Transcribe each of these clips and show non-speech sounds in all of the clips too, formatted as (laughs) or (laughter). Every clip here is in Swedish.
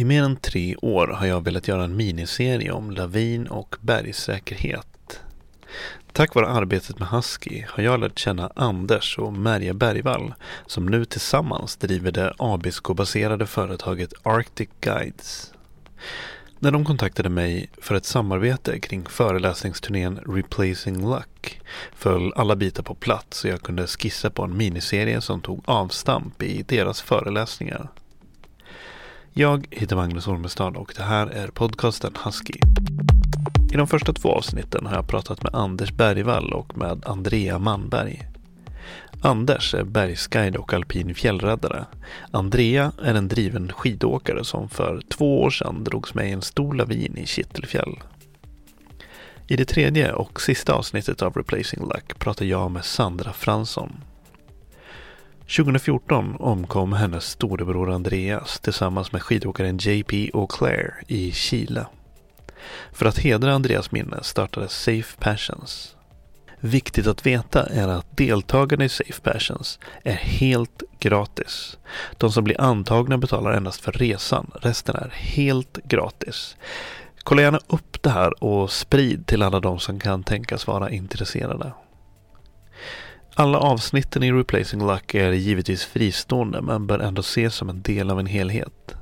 I mer än tre år har jag velat göra en miniserie om lavin och bergsäkerhet. Tack vare arbetet med Husky har jag lärt känna Anders och Merja Bergvall som nu tillsammans driver det Abisko-baserade företaget Arctic Guides. När de kontaktade mig för ett samarbete kring föreläsningsturnén Replacing Luck föll alla bitar på plats så jag kunde skissa på en miniserie som tog avstamp i deras föreläsningar. Jag heter Magnus Ormestad och det här är podcasten Husky. I de första två avsnitten har jag pratat med Anders Bergvall och med Andrea Manberg. Anders är bergsguide och alpin fjällräddare. Andrea är en driven skidåkare som för två år sedan drogs med i en stor lavin i Kittelfjäll. I det tredje och sista avsnittet av Replacing Luck pratar jag med Sandra Fransson. 2014 omkom hennes storebror Andreas tillsammans med skidåkaren JP O'Clair i Chile. För att hedra Andreas minne startades Safe Passions. Viktigt att veta är att deltagarna i Safe Passions är helt gratis. De som blir antagna betalar endast för resan, resten är helt gratis. Kolla gärna upp det här och sprid till alla de som kan tänkas vara intresserade. Alla avsnitten i Replacing Luck är givetvis fristående men bör ändå ses som en del av en helhet.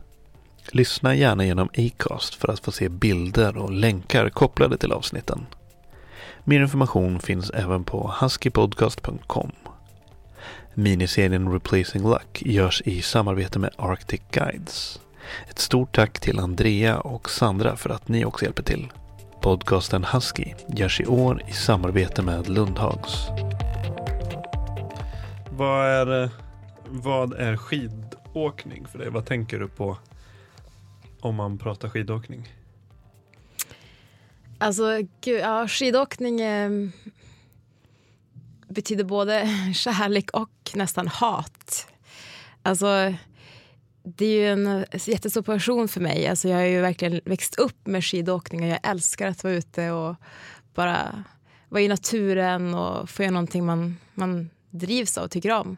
Lyssna gärna genom Acast för att få se bilder och länkar kopplade till avsnitten. Mer information finns även på huskypodcast.com. Miniserien Replacing Luck görs i samarbete med Arctic Guides. Ett stort tack till Andrea och Sandra för att ni också hjälper till. Podcasten Husky görs i år i samarbete med Lundhags. Vad är, eh, vad är skidåkning för dig? Vad tänker du på om man pratar skidåkning? Alltså, gud, ja, skidåkning eh, betyder både (laughs) kärlek och nästan hat. Alltså, det är ju en eh, jättestor passion för mig. Alltså, jag har ju verkligen växt upp med skidåkning och jag älskar att vara ute och bara vara i naturen och få göra någonting man, man drivs av och tycker om.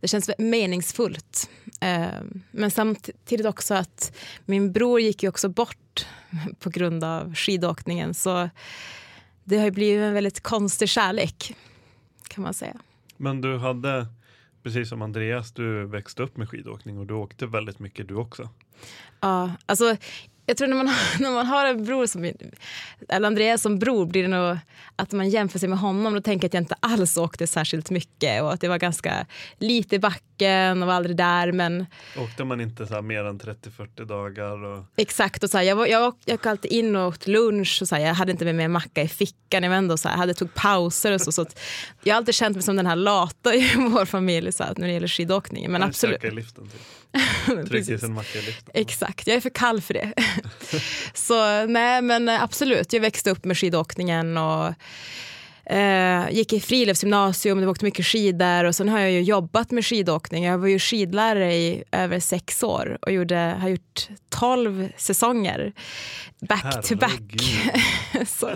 Det känns meningsfullt. Ehm, men samtidigt också att min bror gick ju också bort (laughs) på grund av skidåkningen. Så det har blivit en väldigt konstig kärlek kan man säga. Men du hade, precis som Andreas, du växte upp med skidåkning och du åkte väldigt mycket du också. Ja, alltså jag tror när man, (laughs) när man har en bror som, eller Andreas som bror blir det nog att man jämför sig med honom. Då tänker jag att jag inte alls åkte särskilt mycket och att det var ganska lite i backen och var aldrig där. Men... Åkte man inte så mer än 30-40 dagar? Och... Exakt, och så här, jag, jag, jag gick alltid in och åt lunch och så här, jag hade inte med mig en macka i fickan. Jag, ändå, så här, hade tog pauser och så. så jag har alltid känt mig som den här lata i (laughs) vår familj så här, när det gäller skidåkningen. Men absolut. Liften, typ. (laughs) Trycker sin macka i liften. Exakt, jag är för kall för det. (laughs) så nej men absolut, jag växte upp med skidåkningen och Eh, gick i friluftsgymnasium, det åkte mycket skidor och sen har jag ju jobbat med skidåkning. Jag var ju skidlärare i över sex år och gjorde, har gjort tolv säsonger back to back. (laughs) så,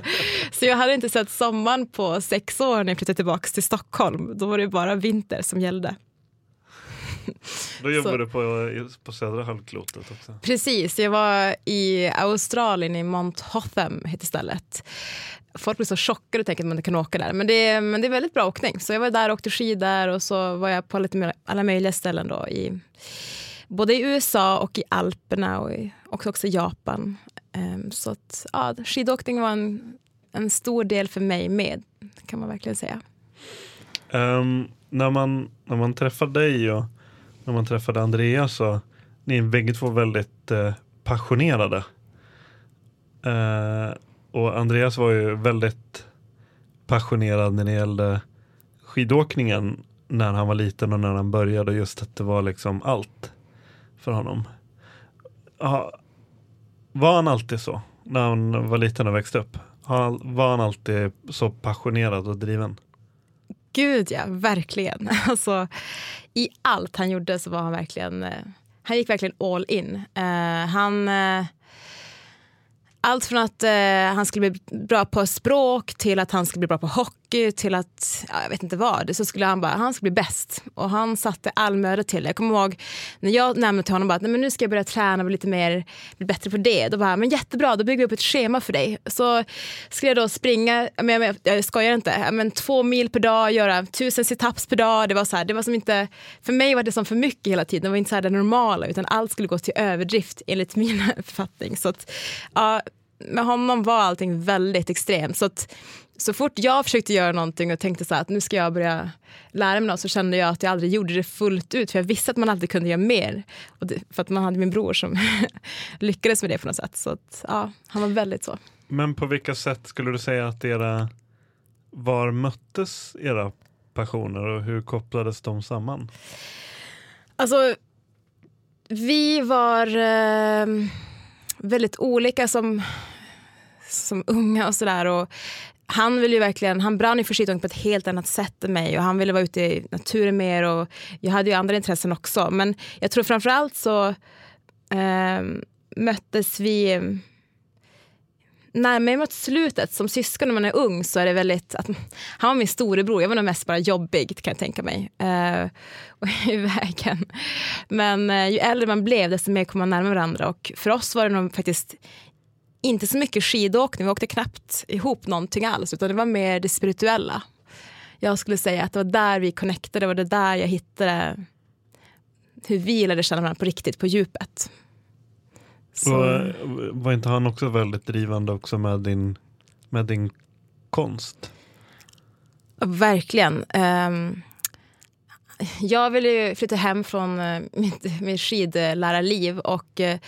så jag hade inte sett sommaren på sex år när jag flyttade tillbaka till Stockholm. Då var det bara vinter som gällde. (laughs) Då jobbade du på, på södra halvklotet också? Precis, jag var i Australien i Mount Hotham heter stället. Folk blir så chockade och tänker att man inte kan åka där. Men det, men det är väldigt bra åkning. Så jag var där och åkte skidor och så var jag på lite mer, alla möjliga ställen då i både i USA och i Alperna och i, också, också Japan. Um, så att, ja, skidåkning var en, en stor del för mig med, kan man verkligen säga. Um, när, man, när man träffar dig och när man träffade Andreas så ni är bägge två väldigt eh, passionerade. Eh, och Andreas var ju väldigt passionerad när det gällde skidåkningen när han var liten och när han började just att det var liksom allt för honom. Ha, var han alltid så när han var liten och växte upp? Var han alltid så passionerad och driven? Gud ja, verkligen. (laughs) Alltså, I allt han gjorde så var han verkligen... Eh, han gick verkligen all in. Uh, han... Uh, allt från att uh, han skulle bli bra på språk till att han skulle bli bra på hockey mycket till att, ja, jag vet inte vad, så skulle han bara, han skulle bli bäst. Och han satte all möda till det. Jag kommer ihåg när jag nämnde till honom bara att Nej, men nu ska jag börja träna och bli lite mer, bli bättre på det. Då bara, men jättebra, då bygger vi upp ett schema för dig. Så skulle jag då springa, men jag, jag skojar inte, men två mil per dag, göra tusen situps per dag. Det var så här, det var som inte, för mig var det som för mycket hela tiden. Det var inte så här det normala, utan allt skulle gå till överdrift enligt min (laughs) författning. Så att, ja, med honom var allting väldigt extremt. Så att så fort jag försökte göra någonting och tänkte så att nu ska jag börja lära mig något så kände jag att jag aldrig gjorde det fullt ut för jag visste att man alltid kunde göra mer. Det, för att man hade min bror som (laughs) lyckades med det på något sätt. Så att, ja, han var väldigt så. Men på vilka sätt skulle du säga att era, var möttes era passioner och hur kopplades de samman? Alltså, vi var eh, väldigt olika som, som unga och sådär. Han ville ju verkligen, han brann ju för skidåkning på ett helt annat sätt än mig och han ville vara ute i naturen mer och jag hade ju andra intressen också. Men jag tror framförallt så eh, möttes vi närmare mot slutet, som syskon när man är ung så är det väldigt, att, han var min storebror, jag var nog mest bara jobbig kan jag tänka mig. Uh, och (laughs) i vägen. Men uh, ju äldre man blev desto mer kom man närmare varandra och för oss var det nog faktiskt inte så mycket skidåkning, vi åkte knappt ihop någonting alls utan det var mer det spirituella. Jag skulle säga att det var där vi connectade, det var det där jag hittade hur vi lärde känna varandra på riktigt, på djupet. Så... Var inte han också väldigt drivande också med din, med din konst? Verkligen. Um, jag ville ju flytta hem från eh, mitt, mitt skidlärarliv och eh,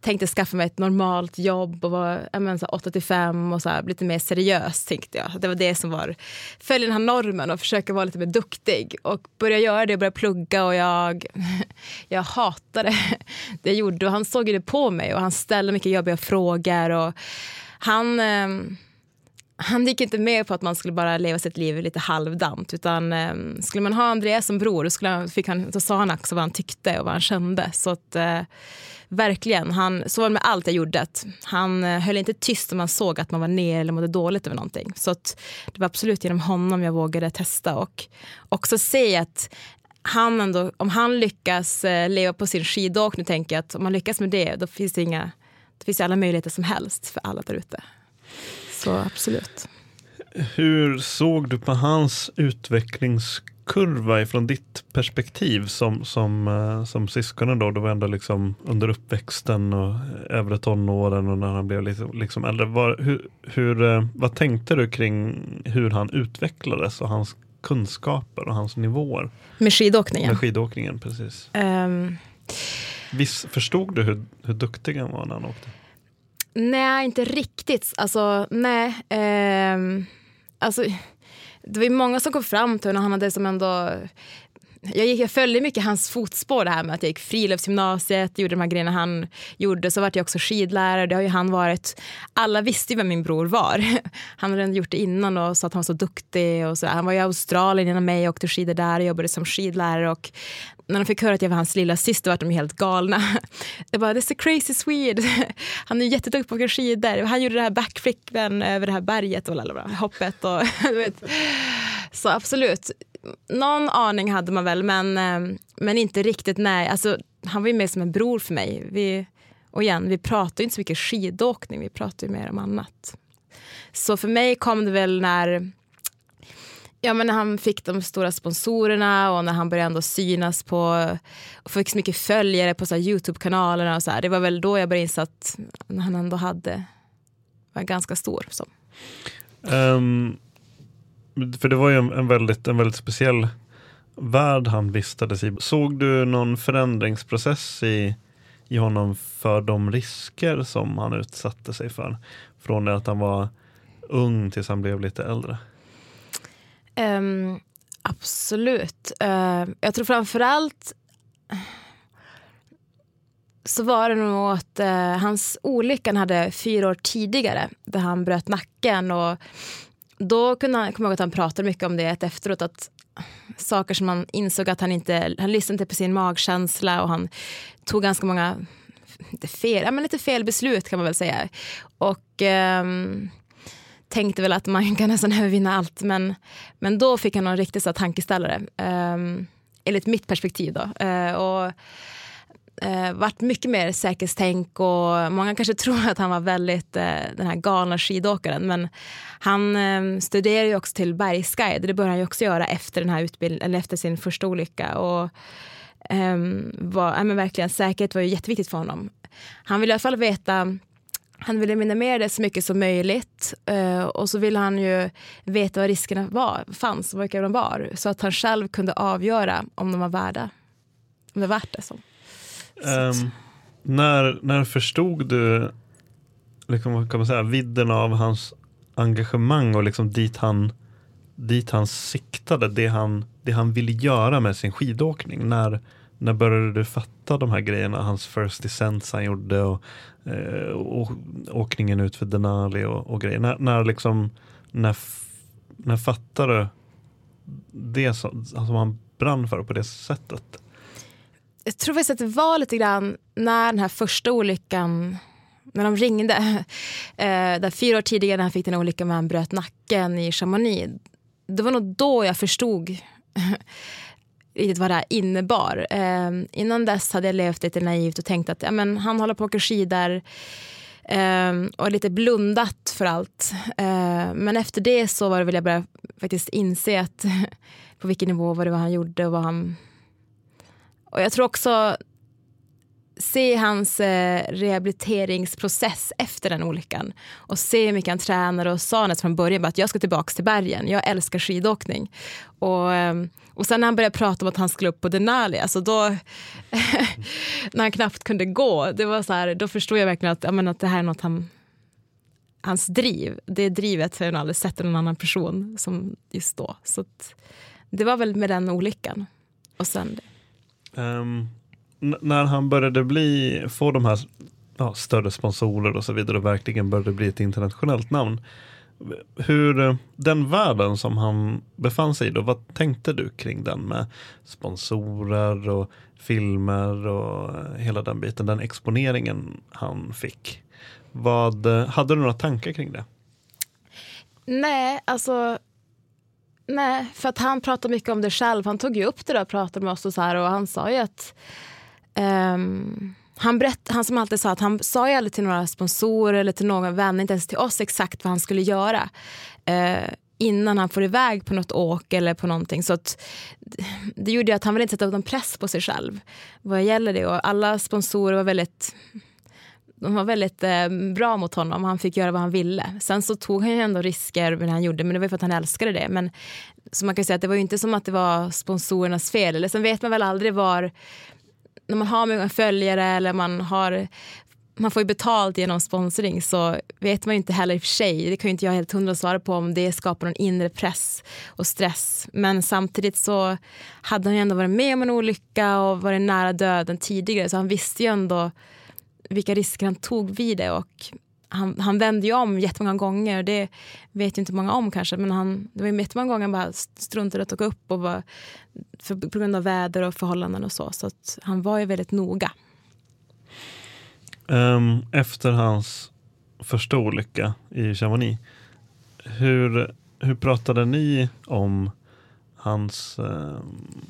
tänkte skaffa mig ett normalt jobb och vara 8 till 5 och så här, lite mer seriös tänkte jag. Det var det som var, följa den här normen och försöka vara lite mer duktig. Och börja göra det och börja plugga och jag, (laughs) jag hatade (laughs) det jag gjorde. Och han såg det på mig och han ställde mycket jobbiga frågor. Och han... Ehm, han gick inte med på att man skulle bara leva sitt liv lite halvdant. Utan eh, skulle man ha Andreas som bror då, skulle han, fick han, då sa han också vad han tyckte och vad han kände. Så att, eh, verkligen, han, så var det med allt jag gjorde. Han eh, höll inte tyst om man såg att man var ner eller mådde dåligt över någonting. Så att, det var absolut genom honom jag vågade testa och också se att han ändå, om han lyckas eh, leva på sin skidåkning, tänker jag att om man lyckas med det, då finns det, inga, då finns det alla möjligheter som helst för alla där ute. Så absolut. Hur såg du på hans utvecklingskurva ifrån ditt perspektiv som, som, uh, som syskonen då? Det var ändå liksom under uppväxten och övre tonåren och när han blev liksom, liksom äldre. Var, hur, hur, uh, vad tänkte du kring hur han utvecklades och hans kunskaper och hans nivåer? Med skidåkningen? Med skidåkningen, precis. Um... Viss, förstod du hur, hur duktig han var när han åkte? Nej, inte riktigt. Alltså, nej. Eh, alltså, det var många som kom fram till honom. Han hade som ändå jag, gick, jag följde mycket hans fotspår, det här med att jag gick friluftsgymnasiet, gjorde de här grejerna han gjorde. Så vart jag också skidlärare, det har ju han varit. Alla visste ju vem min bror var. (laughs) Han hade gjort det innan och sa att han var så duktig. Och så. Han var i Australien innan mig och åkte skidor där och jobbade som skidlärare. Och när de fick höra att jag var hans lilla syster var de helt galna. (laughs) Det bara, this is a crazy Swede. (laughs) Han är jätteduktig på att åka skidor. Han gjorde det här backflippen över det här berget och lalala, hoppet. Och, (laughs) vet. Så absolut, någon aning hade man väl men, eh, men inte riktigt nej. Alltså, han var ju mer som en bror för mig. Vi, och igen, vi pratade inte så mycket skidåkning, vi pratade mer om annat. Så för mig kom det väl när Ja, men när han fick de stora sponsorerna och när han började ändå synas på och fick så mycket följare på Youtube-kanalerna och så här. Det var väl då jag började inse att han ändå hade var ganska stor. Så. Um, ehm, för det var ju en, en, väldigt, en väldigt speciell värld han vistades i. Såg du någon förändringsprocess i, i honom för de risker som han utsatte sig för? Från det att han var ung tills han blev lite äldre? Um, absolut. Uh, jag tror framförallt så var det nog att uh, hans olyckan hade fyra år tidigare där han bröt nacken. Och då kunde han, kommer jag ihåg att han pratade mycket om det efteråt. Att saker som han insåg att han inte, han lyssnade inte på sin magkänsla och han tog ganska många, inte fel, ja, men lite fel beslut kan man väl säga. Och um, tänkte väl att man (laughs) kan nästan övervinna allt. Men, men då fick han en riktig så tankeställare. Um, enligt mitt perspektiv då. Uh, och uh, vart mycket mer säkerhetstänk och många kanske (laughs) tror att han var väldigt uh, den här galna skidåkaren. Men han um, studerade ju också till bergsguide. Det började han ju också göra efter, den här utbildningen, eller efter sin första olycka. Och, um, var, ja, men verkligen, säkerhet var ju jätteviktigt för honom. Han ville i alla fall veta han ville minimera det så mycket som möjligt eh, och så ville han ju veta vad riskerna var, fanns och vilka de var så att han själv kunde avgöra om de var värda. Om det var värt det. Så. Um, när, när förstod du liksom, kan man säga, vidden av hans engagemang och liksom dit han, dit han siktade, det han, det han ville göra med sin skidåkning? När, när började du fatta de här grejerna? Hans first descent han gjorde och, eh, och åkningen ut för Denali och, och grejer. När, när, liksom, när, när fattade du det som, alltså som han brann för på det sättet? Jag tror faktiskt att det var lite grann när den här första olyckan när de ringde, (laughs) eh, där fyra år tidigare när han fick den olyckan med han bröt nacken i Chamonix. Det var nog då jag förstod (laughs) riktigt vad det här innebar. Eh, innan dess hade jag levt lite naivt och tänkt att ja, men, han håller på att åka skidor eh, och lite blundat för allt. Eh, men efter det så var det väl jag började faktiskt inse att (laughs) på vilken nivå var det vad han gjorde och vad han... Och jag tror också se hans eh, rehabiliteringsprocess efter den olyckan och se hur mycket han tränar och sa nästan från början att jag ska tillbaka till bergen, jag älskar skidåkning. Och, eh, och sen när han började prata om att han skulle upp på Denali, alltså då, (laughs) när han knappt kunde gå, det var så här, då förstod jag verkligen att, menar, att det här är något han hans driv, det drivet har jag aldrig sett någon annan person som just då. Så det var väl med den olyckan. Och sen um, när han började bli, få de här ja, större sponsorer och så vidare och verkligen började bli ett internationellt namn. Hur, den världen som han befann sig i då, vad tänkte du kring den med sponsorer och filmer och hela den biten, den exponeringen han fick? Vad, hade du några tankar kring det? Nej, alltså Nej, för att han pratade mycket om det själv. Han tog ju upp det där och pratade med oss och så här och han sa ju att Um, han, berätt, han som alltid sa att han sa ju aldrig till några sponsorer eller till någon vän, inte ens till oss exakt vad han skulle göra. Uh, innan han får iväg på något åk eller på någonting. Så att, det gjorde att han ville inte sätta upp någon press på sig själv vad gäller det. Och alla sponsorer var väldigt de var väldigt eh, bra mot honom. Han fick göra vad han ville. Sen så tog han ju ändå risker med det han gjorde, men det var för att han älskade det. Men, så man kan säga att det var ju inte som att det var sponsorernas fel. Eller sen vet man väl aldrig var när man har många följare eller man har man får ju betalt genom sponsring så vet man ju inte heller i och för sig, det kan ju inte jag helt hundra svara på om det skapar någon inre press och stress. Men samtidigt så hade han ju ändå varit med om en olycka och varit nära döden tidigare så han visste ju ändå vilka risker han tog vid det och han, han vände ju om jättemånga gånger. och Det vet ju inte många om kanske, men han, det var ju jättemånga gånger han bara struntade och tog upp och bara för, på grund av väder och förhållanden och så. Så han var ju väldigt noga. Um, efter hans första olycka i Chamonix, hur, hur pratade ni om hans, um,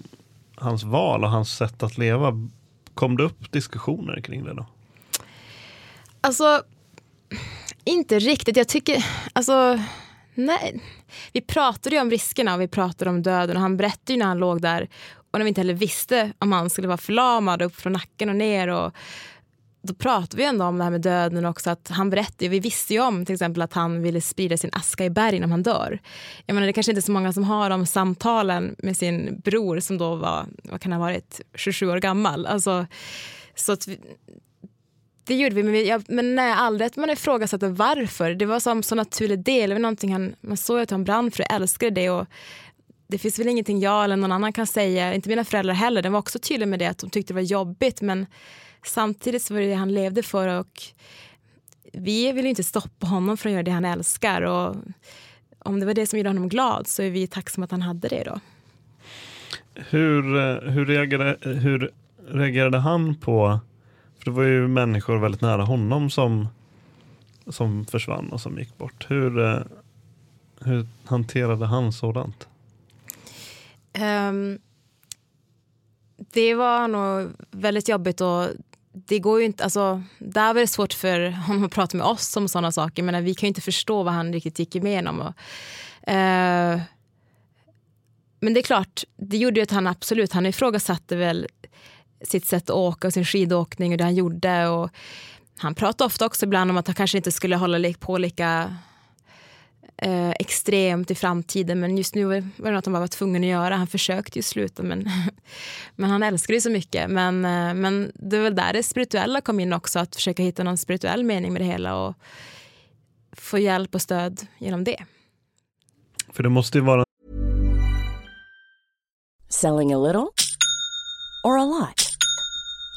hans val och hans sätt att leva? Kom det upp diskussioner kring det då? Alltså, inte riktigt. Jag tycker, alltså, nej. Vi pratade ju om riskerna och vi pratade om döden och han berättade ju när han låg där och när vi inte heller visste om han skulle vara förlamad upp från nacken och ner och då pratade vi ändå om det här med döden också. Att han berättade, vi visste ju om till exempel att han ville sprida sin aska i berg när han dör. Jag menar, det kanske inte är så många som har de samtalen med sin bror som då var, vad kan ha varit, 27 år gammal. Alltså, så att vi, det gjorde vi, men, vi, ja, men nej, aldrig att man ifrågasatte varför. Det var som så naturlig del. Någonting han, man såg att han brann för och älskade det. Och det finns väl ingenting jag eller någon annan kan säga, inte mina föräldrar heller. De var också tydliga med det, att de tyckte det var jobbigt. Men samtidigt så var det det han levde för. och Vi vill inte stoppa honom från att göra det han älskar. Och om det var det som gjorde honom glad så är vi tacksamma att han hade det då. Hur, eh, hur, reagerade, hur reagerade han på det var ju människor väldigt nära honom som, som försvann och som gick bort. Hur, eh, hur hanterade han sådant? Um, det var nog väldigt jobbigt och det går ju inte, alltså, där var det svårt för honom att prata med oss om sådana saker. Men vi kan ju inte förstå vad han riktigt gick igenom. Och, uh, men det är klart, det gjorde ju att han absolut, han ifrågasatte väl sitt sätt att åka och sin skidåkning och det han gjorde. Och han pratade ofta också ibland om att han kanske inte skulle hålla på lika eh, extremt i framtiden men just nu var det något han bara var tvungen att göra. Han försökte ju sluta men, (laughs) men han älskade det så mycket. Men, eh, men det är väl där det spirituella kom in också, att försöka hitta någon spirituell mening med det hela och få hjälp och stöd genom det. För det måste ju vara Selling a little or a lot?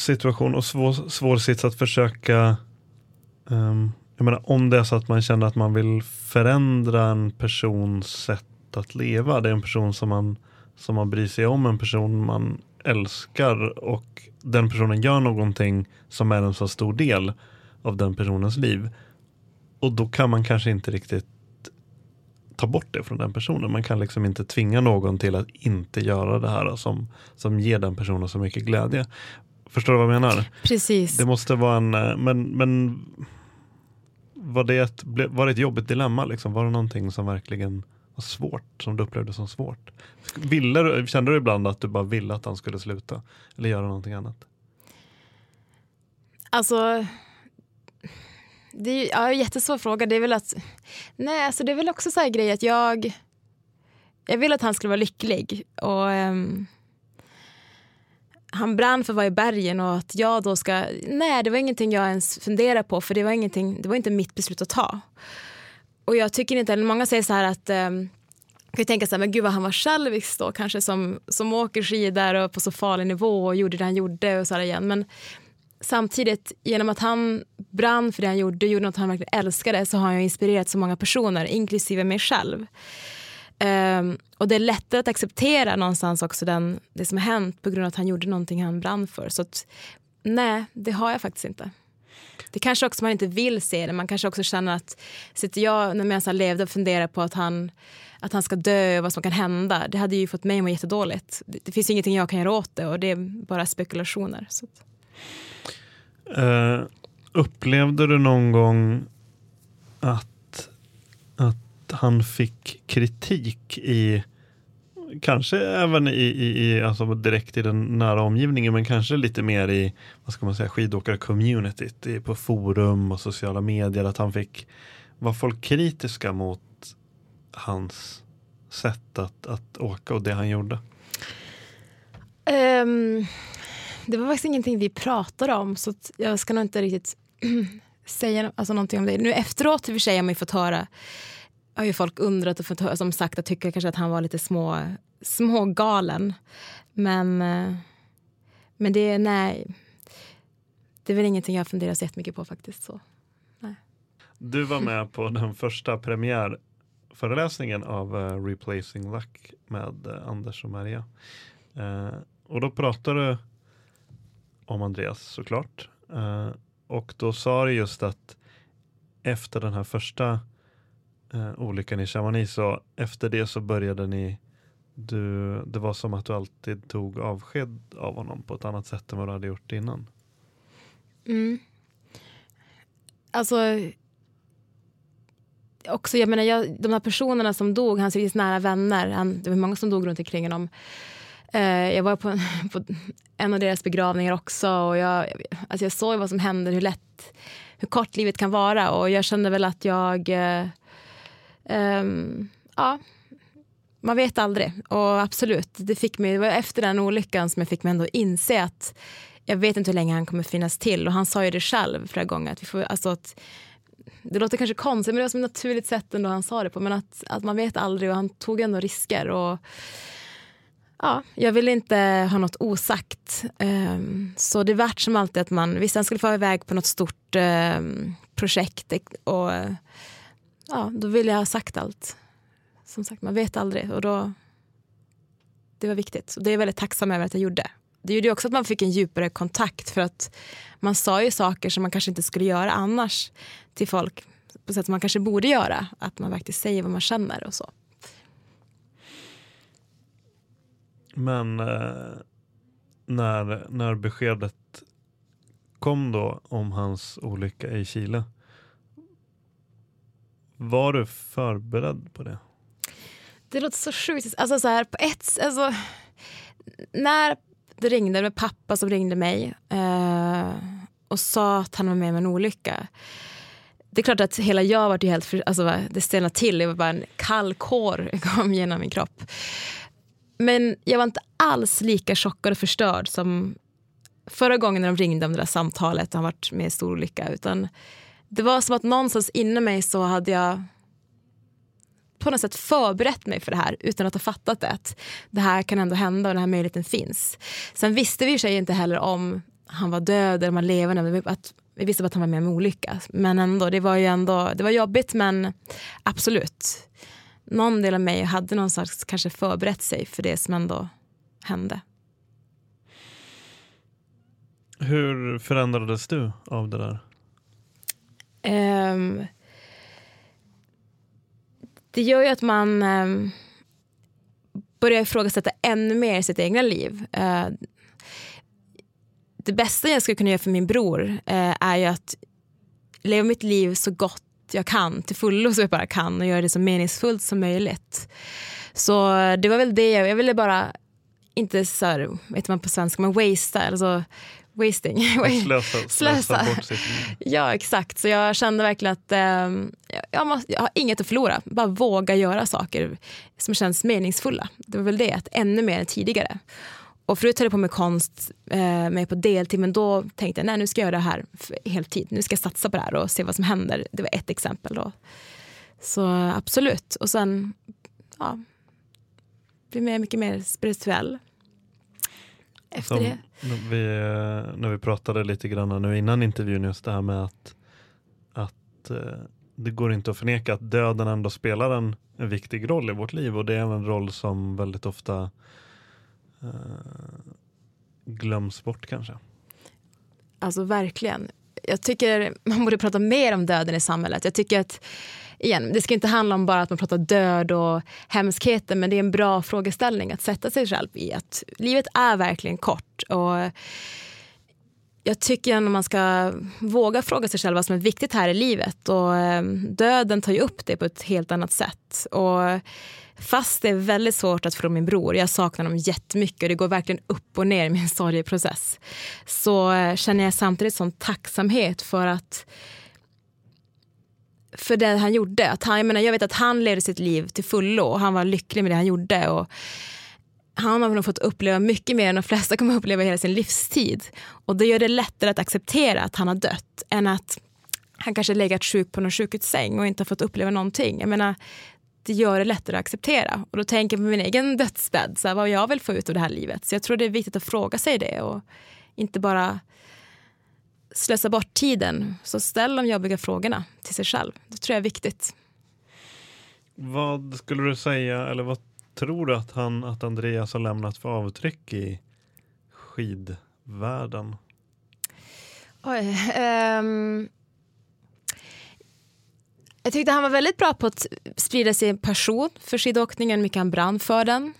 situation och svår, svår sits att försöka um, jag menar, om det är så att man känner att man vill förändra en persons sätt att leva. Det är en person som man, som man bryr sig om, en person man älskar och den personen gör någonting som är en så stor del av den personens liv. Och då kan man kanske inte riktigt ta bort det från den personen. Man kan liksom inte tvinga någon till att inte göra det här som, som ger den personen så mycket glädje. Förstår du vad jag menar? Precis. Det måste vara en, eh, men, men var, det ett, var det ett jobbigt dilemma? Liksom? Var det någonting som verkligen var svårt, som du upplevde som svårt? Ville du, kände du ibland att du bara ville att han skulle sluta? Eller göra någonting annat? Alltså, det är ja, en jättesvår fråga. Det är väl att, nej, alltså det är väl också så här grej att jag, jag vill att han skulle vara lycklig. Och um, han brann för att vara i bergen och att jag då ska, nej det var ingenting jag ens funderade på för det var, ingenting, det var inte mitt beslut att ta. Och jag tycker inte, många säger så här att um, kan ju tänka så här, men gud vad han var självisk då, kanske som, som åker skidor och på så farlig nivå och gjorde det han gjorde och så här igen. Men samtidigt, genom att han brann för det han gjorde, gjorde något han verkligen älskade, så har han inspirerat så många personer, inklusive mig själv. Um, och det är lättare att acceptera någonstans också den, det som har hänt på grund av att han gjorde någonting han brann för. Så att, nej, det har jag faktiskt inte. Det kanske också man inte vill se det. Man kanske också känner att sitter jag medan han levde och funderar på att han, att han ska dö och vad som kan hända. Det hade ju fått mig att må jättedåligt. Det, det finns ingenting jag kan göra åt det och det är bara spekulationer. Så. Uh, upplevde du någon gång att han fick kritik i kanske även i, i, i alltså direkt i den nära omgivningen men kanske lite mer i vad ska man säga skidåkar-communityt på forum och sociala medier att han fick var folk kritiska mot hans sätt att, att åka och det han gjorde? Um, det var faktiskt ingenting vi pratade om så jag ska nog inte riktigt (clears throat) säga alltså, någonting om det. Nu efteråt i och för sig har man ju fått höra har ju folk undrat och fått som sagt att tycker kanske att han var lite små, små galen. Men, eh, men det, nej, det är väl ingenting jag funderar så jättemycket på faktiskt. Så. Nej. Du var med på den första premiärföreläsningen av uh, Replacing Luck med uh, Anders och Maria. Uh, och då pratade du om Andreas såklart. Uh, och då sa du just att efter den här första eh, olyckan i Chamonix så efter det så började ni du, det var som att du alltid tog avsked av honom på ett annat sätt än vad du hade gjort innan. Mm. Alltså också, jag menar, jag, de här personerna som dog, hans riktigt nära vänner, han, det var många som dog runt omkring honom. Eh, jag var på, på, en av deras begravningar också och jag, alltså jag såg vad som händer, hur lätt, hur kort livet kan vara och jag kände väl att jag, eh, Um, ja, man vet aldrig. Och absolut, det fick mig, det var efter den olyckan som jag fick mig ändå inse att jag vet inte hur länge han kommer finnas till och han sa ju det själv flera gånger att vi får, alltså att det låter kanske konstigt men det var som ett naturligt sätt ändå han sa det på men att, att man vet aldrig och han tog ändå risker och ja, jag ville inte ha något osagt. Um, så det vart som alltid att man, visst han skulle få iväg på något stort um, projekt och ja, då vill jag ha sagt allt. Som sagt, man vet aldrig och då det var viktigt. Och det är jag väldigt tacksam över att jag gjorde. Det gjorde också att man fick en djupare kontakt för att man sa ju saker som man kanske inte skulle göra annars till folk på sätt som man kanske borde göra. Att man faktiskt säger vad man känner och så. Men eh, när, när beskedet kom då om hans olycka i Chile. Var du förberedd på det? Det låter så sjukt. Alltså så här, på ett, alltså, när det ringde, med pappa som ringde mig eh, och sa att han var med om en olycka. Det är klart att hela jag var helt, alltså, det stelnade till, det var bara en kall kår (laughs) kom genom min kropp. Men jag var inte alls lika chockad och förstörd som förra gången när de ringde om det där samtalet, han varit med i stor olycka. Utan det var som att någonstans inom mig så hade jag på något sätt förberett mig för det här utan att ha fattat det. Det här kan ändå hända och den här möjligheten finns. Sen visste vi i sig inte heller om han var död eller om han levande. Att vi visste bara att han var med om en olycka. Men ändå, det var ju ändå, det var jobbigt men absolut någon del av mig hade någon slags kanske förberett sig för det som ändå hände. Hur förändrades du av det där? Um, det gör ju att man um, börjar ifrågasätta ännu mer sitt egna liv. Uh, det bästa jag skulle kunna göra för min bror uh, är ju att leva mitt liv så gott jag kan, till fullo så jag bara kan och göra det så meningsfullt som möjligt. Så eh, det var väl det, jag, jag ville bara inte så här, vet man på svenska, men wastea, alltså wasting. (laughs) Slösa, slösa. bort sitt liv. Ja exakt, så jag kände verkligen att eh, jag, måste, jag har inget att förlora. Bara våga göra saker som känns meningsfulla. Det var väl det, att ännu mer än tidigare. Och förut höll jag på med konst eh, med på deltid men då tänkte jag nej nu ska jag göra det här heltid. Nu ska jag satsa på det här och se vad som händer. Det var ett exempel då. Så absolut. Och sen ja, bli mycket mer spirituell efter Som det. Vi, när vi pratade lite grann nu innan intervjun just det här med att, att eh, det går inte att förneka att döden ändå spelar en, en viktig roll i vårt liv och det är en roll som väldigt ofta eh, glöms bort kanske. Alltså verkligen. Jag tycker man borde prata mer om döden i samhället. Jag tycker att igen, det ska inte handla om bara att man pratar död och hemskheter men det är en bra frågeställning att sätta sig själv i. att Livet är verkligen kort. och jag tycker att man ska våga fråga sig själv vad som är viktigt här i livet. Och eh, döden tar ju upp det på ett helt annat sätt. Och fast det är väldigt svårt att förlora min bror, jag saknar honom jättemycket och det går verkligen upp och ner i min sorgeprocess. Så eh, känner jag samtidigt sån tacksamhet för att för det han gjorde. Att han, jag, menar, jag vet att han levde sitt liv till fullo och han var lycklig med det han gjorde. Och han har nog fått uppleva mycket mer än de flesta kommer uppleva hela sin livstid. Och det gör det lättare att acceptera att han har dött än att han kanske legat sjuk på någon sjukhussäng och inte har fått uppleva någonting. Jag menar, det gör det lättare att acceptera. Och då tänker jag på min egen dödsbädd, så här, vad jag vill få ut av det här livet. Så jag tror det är viktigt att fråga sig det och inte bara slösa bort tiden. Så ställ de jobbiga frågorna till sig själv. Det tror jag är viktigt. Vad skulle du säga, eller vad tror du att, han, att Andreas har lämnat för avtryck i skidvärlden? Oj, um, jag tyckte han var väldigt bra på att sprida sin passion för skidåkningen, mycket han brann för den.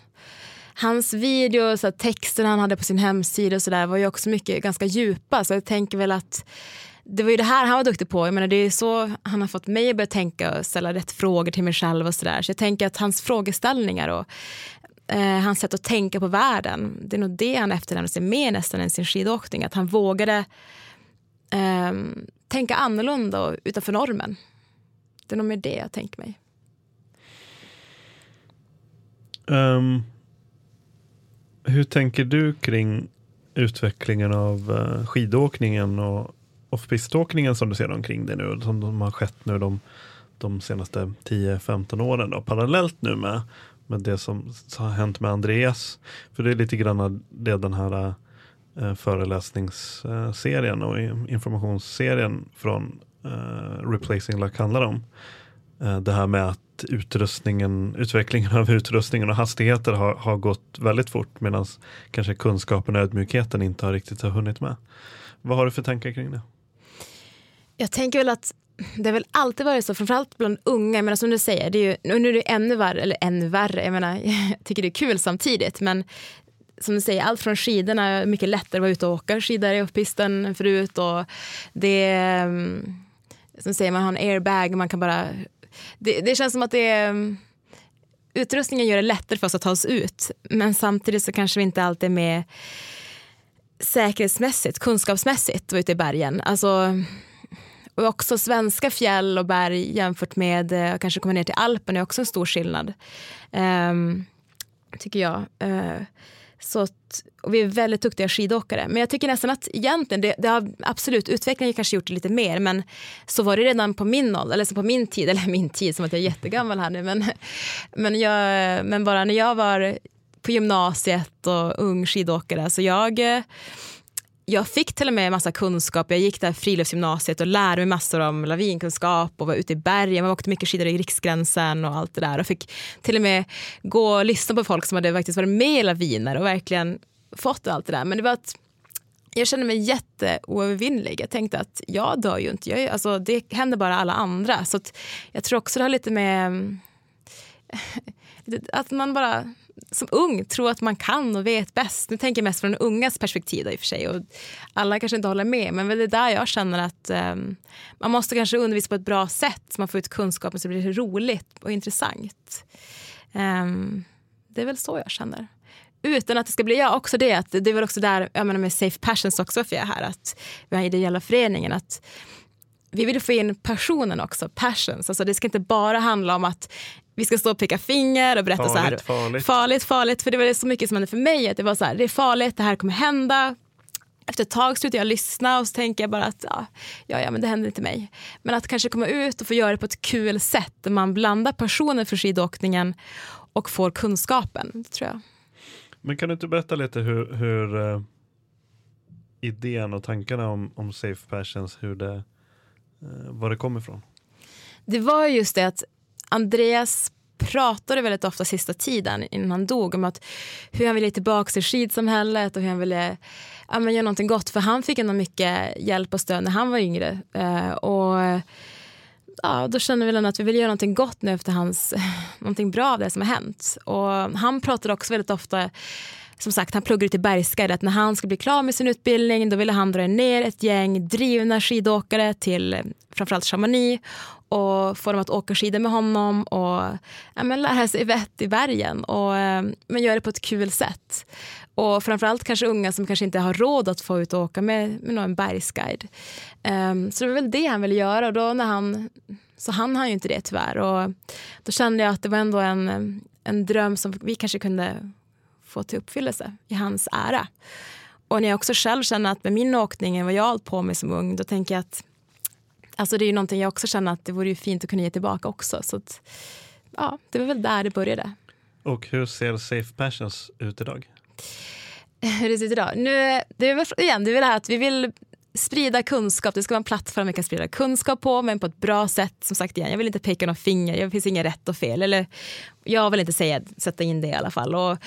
Hans videos, texten han hade på sin hemsida och så där var ju också mycket ganska djupa så jag tänker väl att det var ju det här han var duktig på. Jag menar, det är så han har fått mig att börja tänka och ställa rätt frågor till mig själv och sådär. Så jag tänker att hans frågeställningar och eh, hans sätt att tänka på världen, det är nog det han efterlämnar sig mer nästan än sin skidåkning. Att han vågade eh, tänka annorlunda och utanför normen. Det är nog mer det jag tänker mig. Um, hur tänker du kring utvecklingen av eh, skidåkningen och offpiståkningen som du ser omkring dig nu, som de har skett nu de, de senaste 10-15 åren, då, parallellt nu med, med det som har hänt med Andreas. För det är lite grann det den här eh, föreläsningsserien och informationsserien från eh, Replacing Luck handlar om. Det här med att utrustningen, utvecklingen av utrustningen och hastigheter har, har gått väldigt fort medan kanske kunskapen och ödmjukheten inte har riktigt har hunnit med. Vad har du för tankar kring det? Jag tänker väl att det har väl alltid varit så, framförallt bland unga. Jag menar, som du säger, det är ju, nu är det ännu värre, eller ännu värre, jag menar, (laughs) jag tycker det är kul samtidigt, men som du säger, allt från skidorna, mycket lättare att vara ute och åka skidor i uppisten än förut. Och det mm, som du säger, man har en airbag, man kan bara det, det känns som att det är, utrustningen gör det lättare för oss att ta oss ut. Men samtidigt så kanske vi inte alltid är med säkerhetsmässigt, kunskapsmässigt ute i bergen. Alltså, och också svenska fjäll och berg jämfört med att kanske komma ner till Alpen är också en stor skillnad. Um, tycker jag. Uh, så att, och vi är väldigt duktiga skidåkare. Men jag tycker nästan att egentligen, det, det har absolut, utvecklingen har kanske gjort det lite mer, men så var det redan på min ålder, eller på min tid, (laughs) eller min tid som att jag är jättegammal här nu, men, men, jag, men bara när jag var på gymnasiet och ung skidåkare, så jag jag fick till och med massa kunskap. Jag gick där friluftsgymnasiet och lärde mig massor om lavinkunskap och var ute i bergen. Man åkte mycket skidor i Riksgränsen och allt det där. Och fick till och med gå och lyssna på folk som hade faktiskt varit med i laviner och verkligen fått allt det där. Men det var att jag kände mig jätteoövervinnlig. Jag tänkte att jag dör ju inte. Jag, alltså, det händer bara alla andra. Så jag tror också det har lite med (laughs) att man bara som ung tro att man kan och vet bäst. Nu tänker jag mest från ungas perspektiv då, i och för sig. Och alla kanske inte håller med, men det är där jag känner att um, man måste kanske undervisa på ett bra sätt så man får ut kunskapen så det blir roligt och intressant. Um, det är väl så jag känner. Utan att det ska bli, ja också det, att det är väl också där, jag menar med Safe Passions också för jag är här, att vi har ideella föreningen, att vi vill få in passionen också, passions. Alltså det ska inte bara handla om att vi ska stå och peka finger och berätta farligt, så här. Farligt, farligt. Farligt, För det var så mycket som hände för mig. Att det var så här, det är farligt, det här kommer hända. Efter ett tag slutar jag lyssna och så tänker jag bara att ja, ja, ja, men det händer inte mig. Men att kanske komma ut och få göra det på ett kul sätt där man blandar passionen för skidåkningen och får kunskapen. Tror jag. Men kan du inte berätta lite hur, hur uh, idén och tankarna om, om Safe Passions, hur det, uh, var det kom ifrån? Det var just det att Andreas pratade väldigt ofta sista tiden innan han dog om att hur han ville tillbaka till skidsamhället och hur han ville ja, men göra någonting gott. För han fick ändå mycket hjälp och stöd när han var yngre. Eh, och ja, då kände vi att vi vill göra någonting gott nu efter hans, (laughs) någonting bra av det som har hänt. Och han pratade också väldigt ofta som sagt, han pluggade till Bergsguide. Att när han skulle bli klar med sin utbildning då ville han dra ner ett gäng drivna skidåkare till eh, framförallt Chamonix och få dem att åka skidor med honom och ja, men lära sig vett i bergen. Och, eh, men göra det på ett kul sätt. Och framförallt kanske unga som kanske inte har råd att få ut och åka med, med någon bergsguide. Um, så det var väl det han ville göra och då när han, så han har ju inte det tyvärr. Och då kände jag att det var ändå en, en dröm som vi kanske kunde få till uppfyllelse i hans ära. Och när jag också själv känner att med min åkning, vad jag har hållit på med som ung, då tänker jag att alltså det är ju någonting jag också känner att det vore ju fint att kunna ge tillbaka också. Så att, ja, det var väl där det började. Och hur ser Safe Passions ut idag? Hur det ser ut idag? Nu, det är väl, igen, det är väl det här att vi vill sprida kunskap. Det ska vara en plattform vi kan sprida kunskap på, men på ett bra sätt. Som sagt igen, jag vill inte peka några finger. Det finns inget rätt och fel. Eller, jag vill inte säga, sätta in det i alla fall. Och,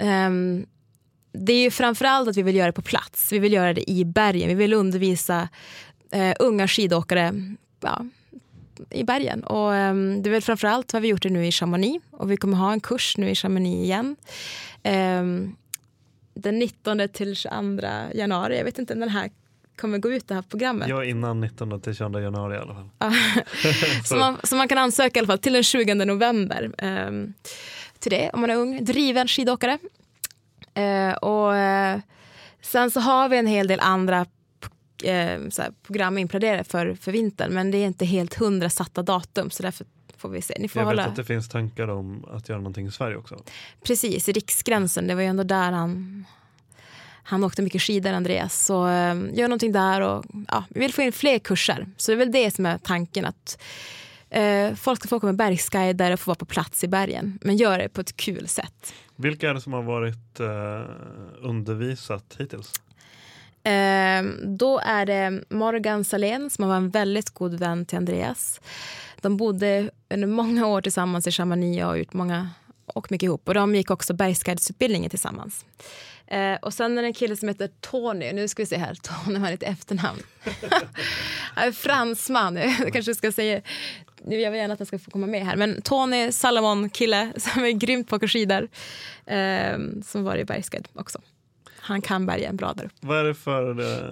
um, det är ju framförallt att vi vill göra det på plats. Vi vill göra det i bergen. Vi vill undervisa uh, unga skidåkare ja, i bergen. Och, um, det är väl framförallt har vi gjort det nu i Chamonix. Och vi kommer ha en kurs nu i Chamonix igen. Um, den 19 till 22 januari. Jag vet inte om den här kommer gå ut det här programmet. Ja, innan 19 till 22 januari i alla fall. (laughs) så, man, så man kan ansöka i alla fall till den 20 november um, till det om man är ung, driven skidåkare. Uh, och uh, sen så har vi en hel del andra så program inplanerade för, för vintern men det är inte helt hundra satta datum så därför får vi se. Ni får jag hålla... vet att det finns tankar om att göra någonting i Sverige också. Precis, i Riksgränsen, det var ju ändå där han han åkte mycket skidor, Andreas. Så eh, gör någonting där och ja, vi vill få in fler kurser. Så det är väl det som är tanken. att eh, Folk ska få åka med bergsguider och få vara på plats i bergen. Men gör det på ett kul sätt. Vilka är det som har varit eh, undervisat hittills? Eh, då är det Morgan Salén som var en väldigt god vän till Andreas. De bodde under många år tillsammans i Chamonix och gjort många och mycket ihop. Och de gick också bergsguidesutbildningen tillsammans. Eh, och sen är det en kille som heter Tony. Nu ska vi se här. (laughs) Tony har ett efternamn. (laughs) Fransman. (laughs) Jag kanske ska säga... Jag vill gärna att han ska få komma med här. Men Tony Salomon, kille (laughs) som är grymt på skidor. Eh, som var i Bergsguide också. Han kan bergen bra där uppe. Vad är, det för, eh,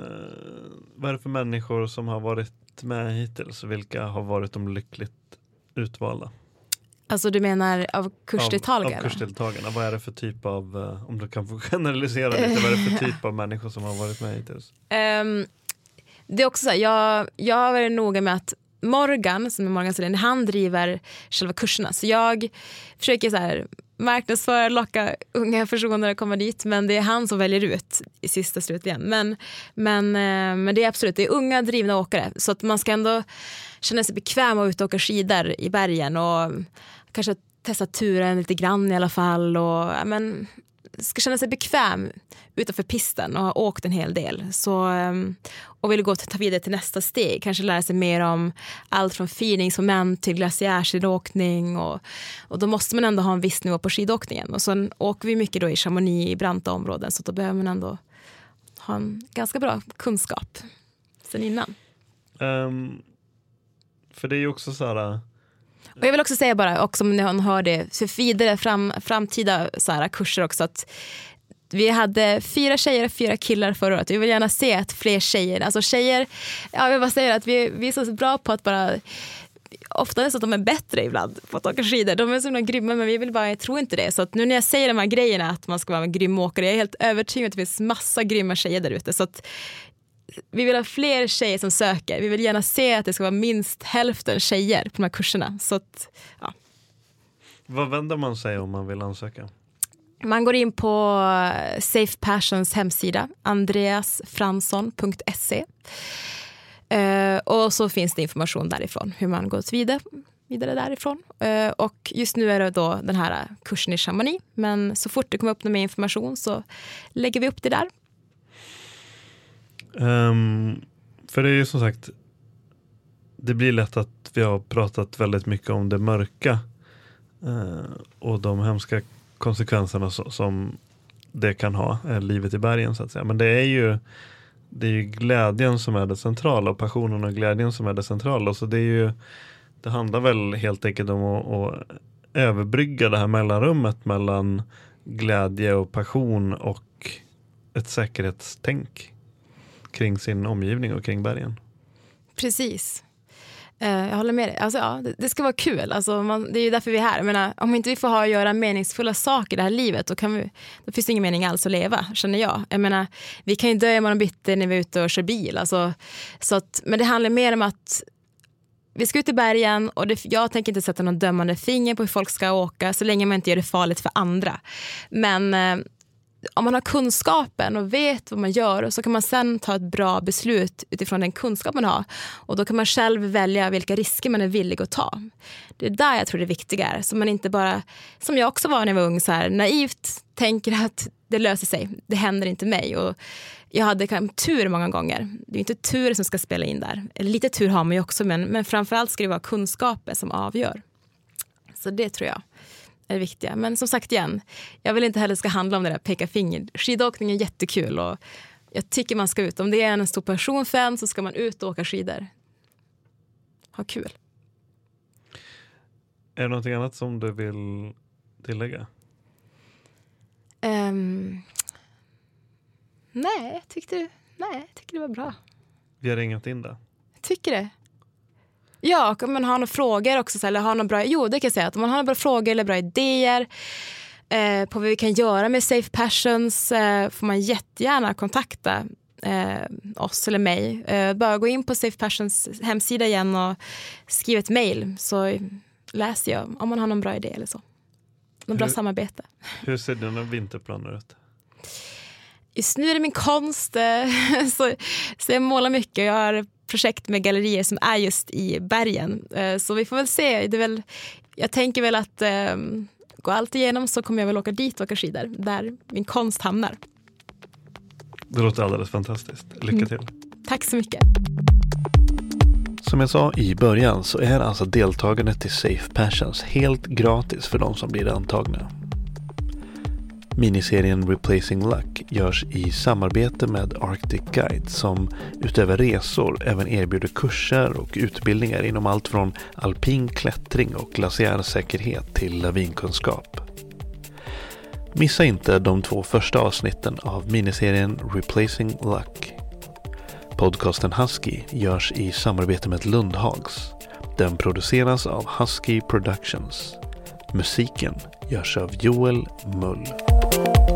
vad är det för människor som har varit med hittills? Vilka har varit de lyckligt utvalda? Alltså du menar av kursdeltagarna? Av, av kursdeltagarna. Vad är det för typ av, uh, om du kan få (laughs) generalisera lite, vad är det för typ av människor som har varit med hittills? Um, det är också så här, jag, jag har varit noga med att Morgan, som är Morgan Selin, han driver själva kurserna. Så jag försöker så här, marknadsföra, locka unga personer att komma dit. Men det är han som väljer ut i sista slutligen. Men, men, eh, men det är absolut, det är unga drivna åkare. Så att man ska ändå känna sig bekväm att ut och åka skidor i bergen. Och kanske testa turen lite grann i alla fall. Och, men, ska känna sig bekväm utanför pisten och har åkt en hel del. Så, ehm, och vill gå ta vidare till nästa steg. Kanske lära sig mer om allt från feedingsmoment till glaciärskidåkning. Och, och då måste man ändå ha en viss nivå på skidåkningen. Och sen åker vi mycket då i Chamonix i branta områden så då behöver man ändå ha en ganska bra kunskap sen innan. Um, för det är ju också så här och jag vill också säga bara, också om ni hör det, för vidare fram, framtida så här, kurser också, att vi hade fyra tjejer och fyra killar förra året. Vi vill gärna se att fler tjejer, alltså tjejer, ja, jag bara säger att vi, vi är så bra på att bara ofta är så att de är bättre ibland på att åka skidor. De är så himla grymma men vi vill bara, jag tror inte det. Så att nu när jag säger de här grejerna att man ska vara en grym åkare, jag är helt övertygad om att det finns massa grymma tjejer där ute. Så att vi vill ha fler tjejer som söker. Vi vill gärna se att det ska vara minst hälften tjejer på de här kurserna. Så att, ja. Vad vänder man sig om man vill ansöka? Man går in på Safe Passions hemsida, andreasfransson.se. Uh, och så finns det information därifrån hur man går vidare, vidare därifrån. Uh, och just nu är det då den här kursen i Chamonix. Men så fort det kommer upp någon mer information så lägger vi upp det där. Um, för det är ju som sagt, det blir lätt att vi har pratat väldigt mycket om det mörka uh, och de hemska konsekvenserna so som det kan ha, eh, livet i bergen så att säga. Men det är ju det är ju glädjen som är det centrala och passionen och glädjen som är det centrala. Så det, är ju, det handlar väl helt enkelt om att, att överbrygga det här mellanrummet mellan glädje och passion och ett säkerhetstänk kring sin omgivning och kring bergen. Precis. Eh, jag håller med dig. Alltså, ja, det, ska vara kul. Alltså, man, det är ju därför vi är här. menar, om inte vi får ha och göra meningsfulla saker i det här livet då, kan vi, då finns det ingen mening alls att leva, känner jag. jag menar, vi kan ju dö imorgon bitti när vi är ute och kör bil. Alltså, så att, men det handlar mer om att vi ska ut i bergen och det, jag tänker inte sätta någon dömande finger på hur folk ska åka så länge man inte gör det farligt för andra. Men eh, om man har kunskapen och vet vad man gör så kan man sen ta ett bra beslut utifrån den kunskap man har. Och då kan man själv välja vilka risker man är villig att ta. Det är där jag tror det viktiga är. Så man inte bara, som jag också var när jag var ung, så här, naivt tänker att det löser sig. Det händer inte mig. Och jag hade tur många gånger. Det är inte tur som ska spela in där. Lite tur har man ju också, men, men framförallt ska det vara kunskapen som avgör. Så det tror jag är viktiga. Men som sagt igen, jag vill inte heller ska handla om det där peka finger. Skidåkning är jättekul och jag tycker man ska ut. Om det är en stor passion för en så ska man ut och åka skidor. Ha kul. Är det någonting annat som du vill tillägga? Um, nej, tyckte, nej, jag tycker det var bra. Vi har ringat in det. Jag tycker det. Ja, om man har några frågor också, eller har några bra, jo det kan jag säga, att om man har några bra frågor eller bra idéer eh, på vad vi kan göra med Safe Passions eh, får man jättegärna kontakta eh, oss eller mig. Eh, bara gå in på Safe Passions hemsida igen och skriv ett mail så läser jag om man har någon bra idé eller så. Någon bra samarbete. Hur ser dina vinterplaner ut? Just nu är det min konst, eh, (laughs) så, så jag målar mycket. Jag har projekt med gallerier som är just i bergen. Eh, så vi får väl se. Det väl, jag tänker väl att eh, gå allt igenom så kommer jag väl åka dit och åka skidor, där min konst hamnar. Det låter alldeles fantastiskt. Lycka mm. till. Mm. Tack så mycket. Som jag sa i början så är alltså deltagandet i Safe Passions helt gratis för de som blir antagna. Miniserien Replacing Luck görs i samarbete med Arctic Guide som utöver resor även erbjuder kurser och utbildningar inom allt från alpin klättring och glaciärsäkerhet till lavinkunskap. Missa inte de två första avsnitten av miniserien Replacing Luck. Podcasten Husky görs i samarbete med Lundhags. Den produceras av Husky Productions. Musiken görs av Joel Mull. you